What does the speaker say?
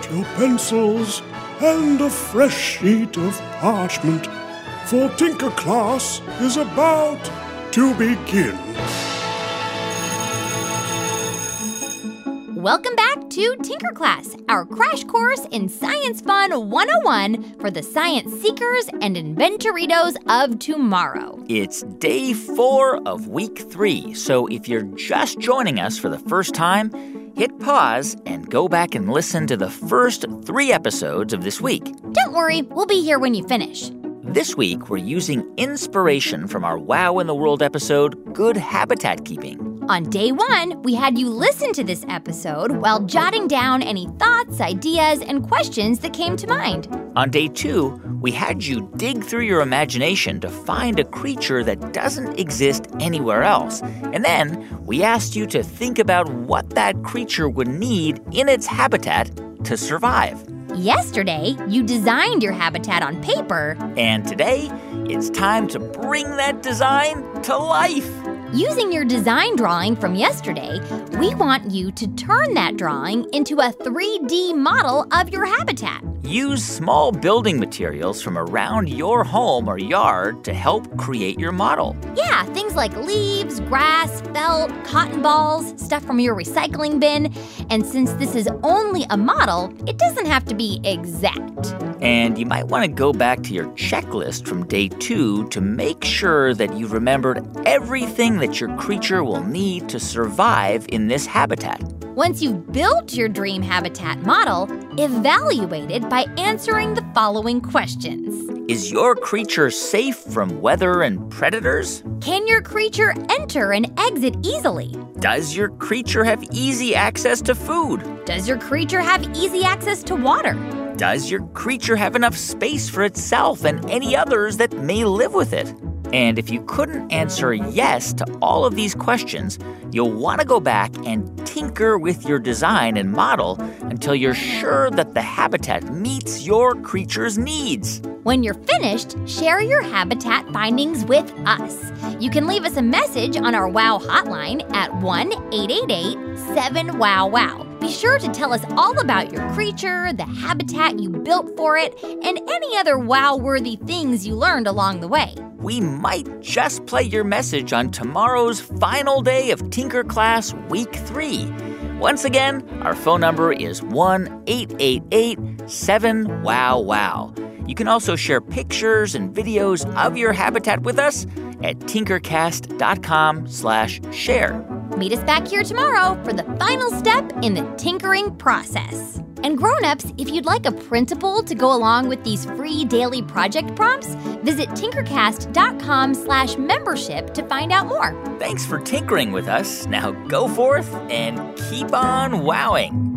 out your pencils and a fresh sheet of parchment, for Tinker Class is about to begin. Welcome back to Tinker Class, our crash course in Science Fun 101 for the science seekers and inventoritos of tomorrow. It's day four of week three, so if you're just joining us for the first time, hit pause and go back and listen to the first three episodes of this week. Don't worry, we'll be here when you finish. This week, we're using inspiration from our Wow in the World episode, Good Habitat Keeping. On day one, we had you listen to this episode while jotting down any thoughts, ideas, and questions that came to mind. On day two, we had you dig through your imagination to find a creature that doesn't exist anywhere else. And then we asked you to think about what that creature would need in its habitat to survive. Yesterday, you designed your habitat on paper. And today, it's time to bring that design to life. Using your design drawing from yesterday, we want you to turn that drawing into a 3D model of your habitat. Use small building materials from around your home or yard to help create your model. Yeah, things like leaves, grass, felt, cotton balls, stuff from your recycling bin. And since this is only a model, it doesn't have to be exact. And you might want to go back to your checklist from day two to make sure that you've remembered everything that your creature will need to survive in this habitat. Once you've built your dream habitat model, evaluate it by answering the following questions Is your creature safe from weather and predators? Can your creature enter and exit easily? Does your creature have easy access to food? Does your creature have easy access to water? Does your creature have enough space for itself and any others that may live with it? And if you couldn't answer yes to all of these questions, you'll want to go back and tinker with your design and model until you're sure that the habitat meets your creature's needs. When you're finished, share your habitat findings with us. You can leave us a message on our WOW hotline at 1 888 7 WOW WOW. Be sure to tell us all about your creature, the habitat you built for it, and any other wow worthy things you learned along the way. We might just play your message on tomorrow's final day of Tinker Class Week 3. Once again, our phone number is 1 888 7 WOW WOW. You can also share pictures and videos of your habitat with us at tinkercast.com slash share. Meet us back here tomorrow for the final step in the tinkering process. And grown-ups, if you'd like a printable to go along with these free daily project prompts, visit tinkercast.com slash membership to find out more. Thanks for tinkering with us. Now go forth and keep on wowing.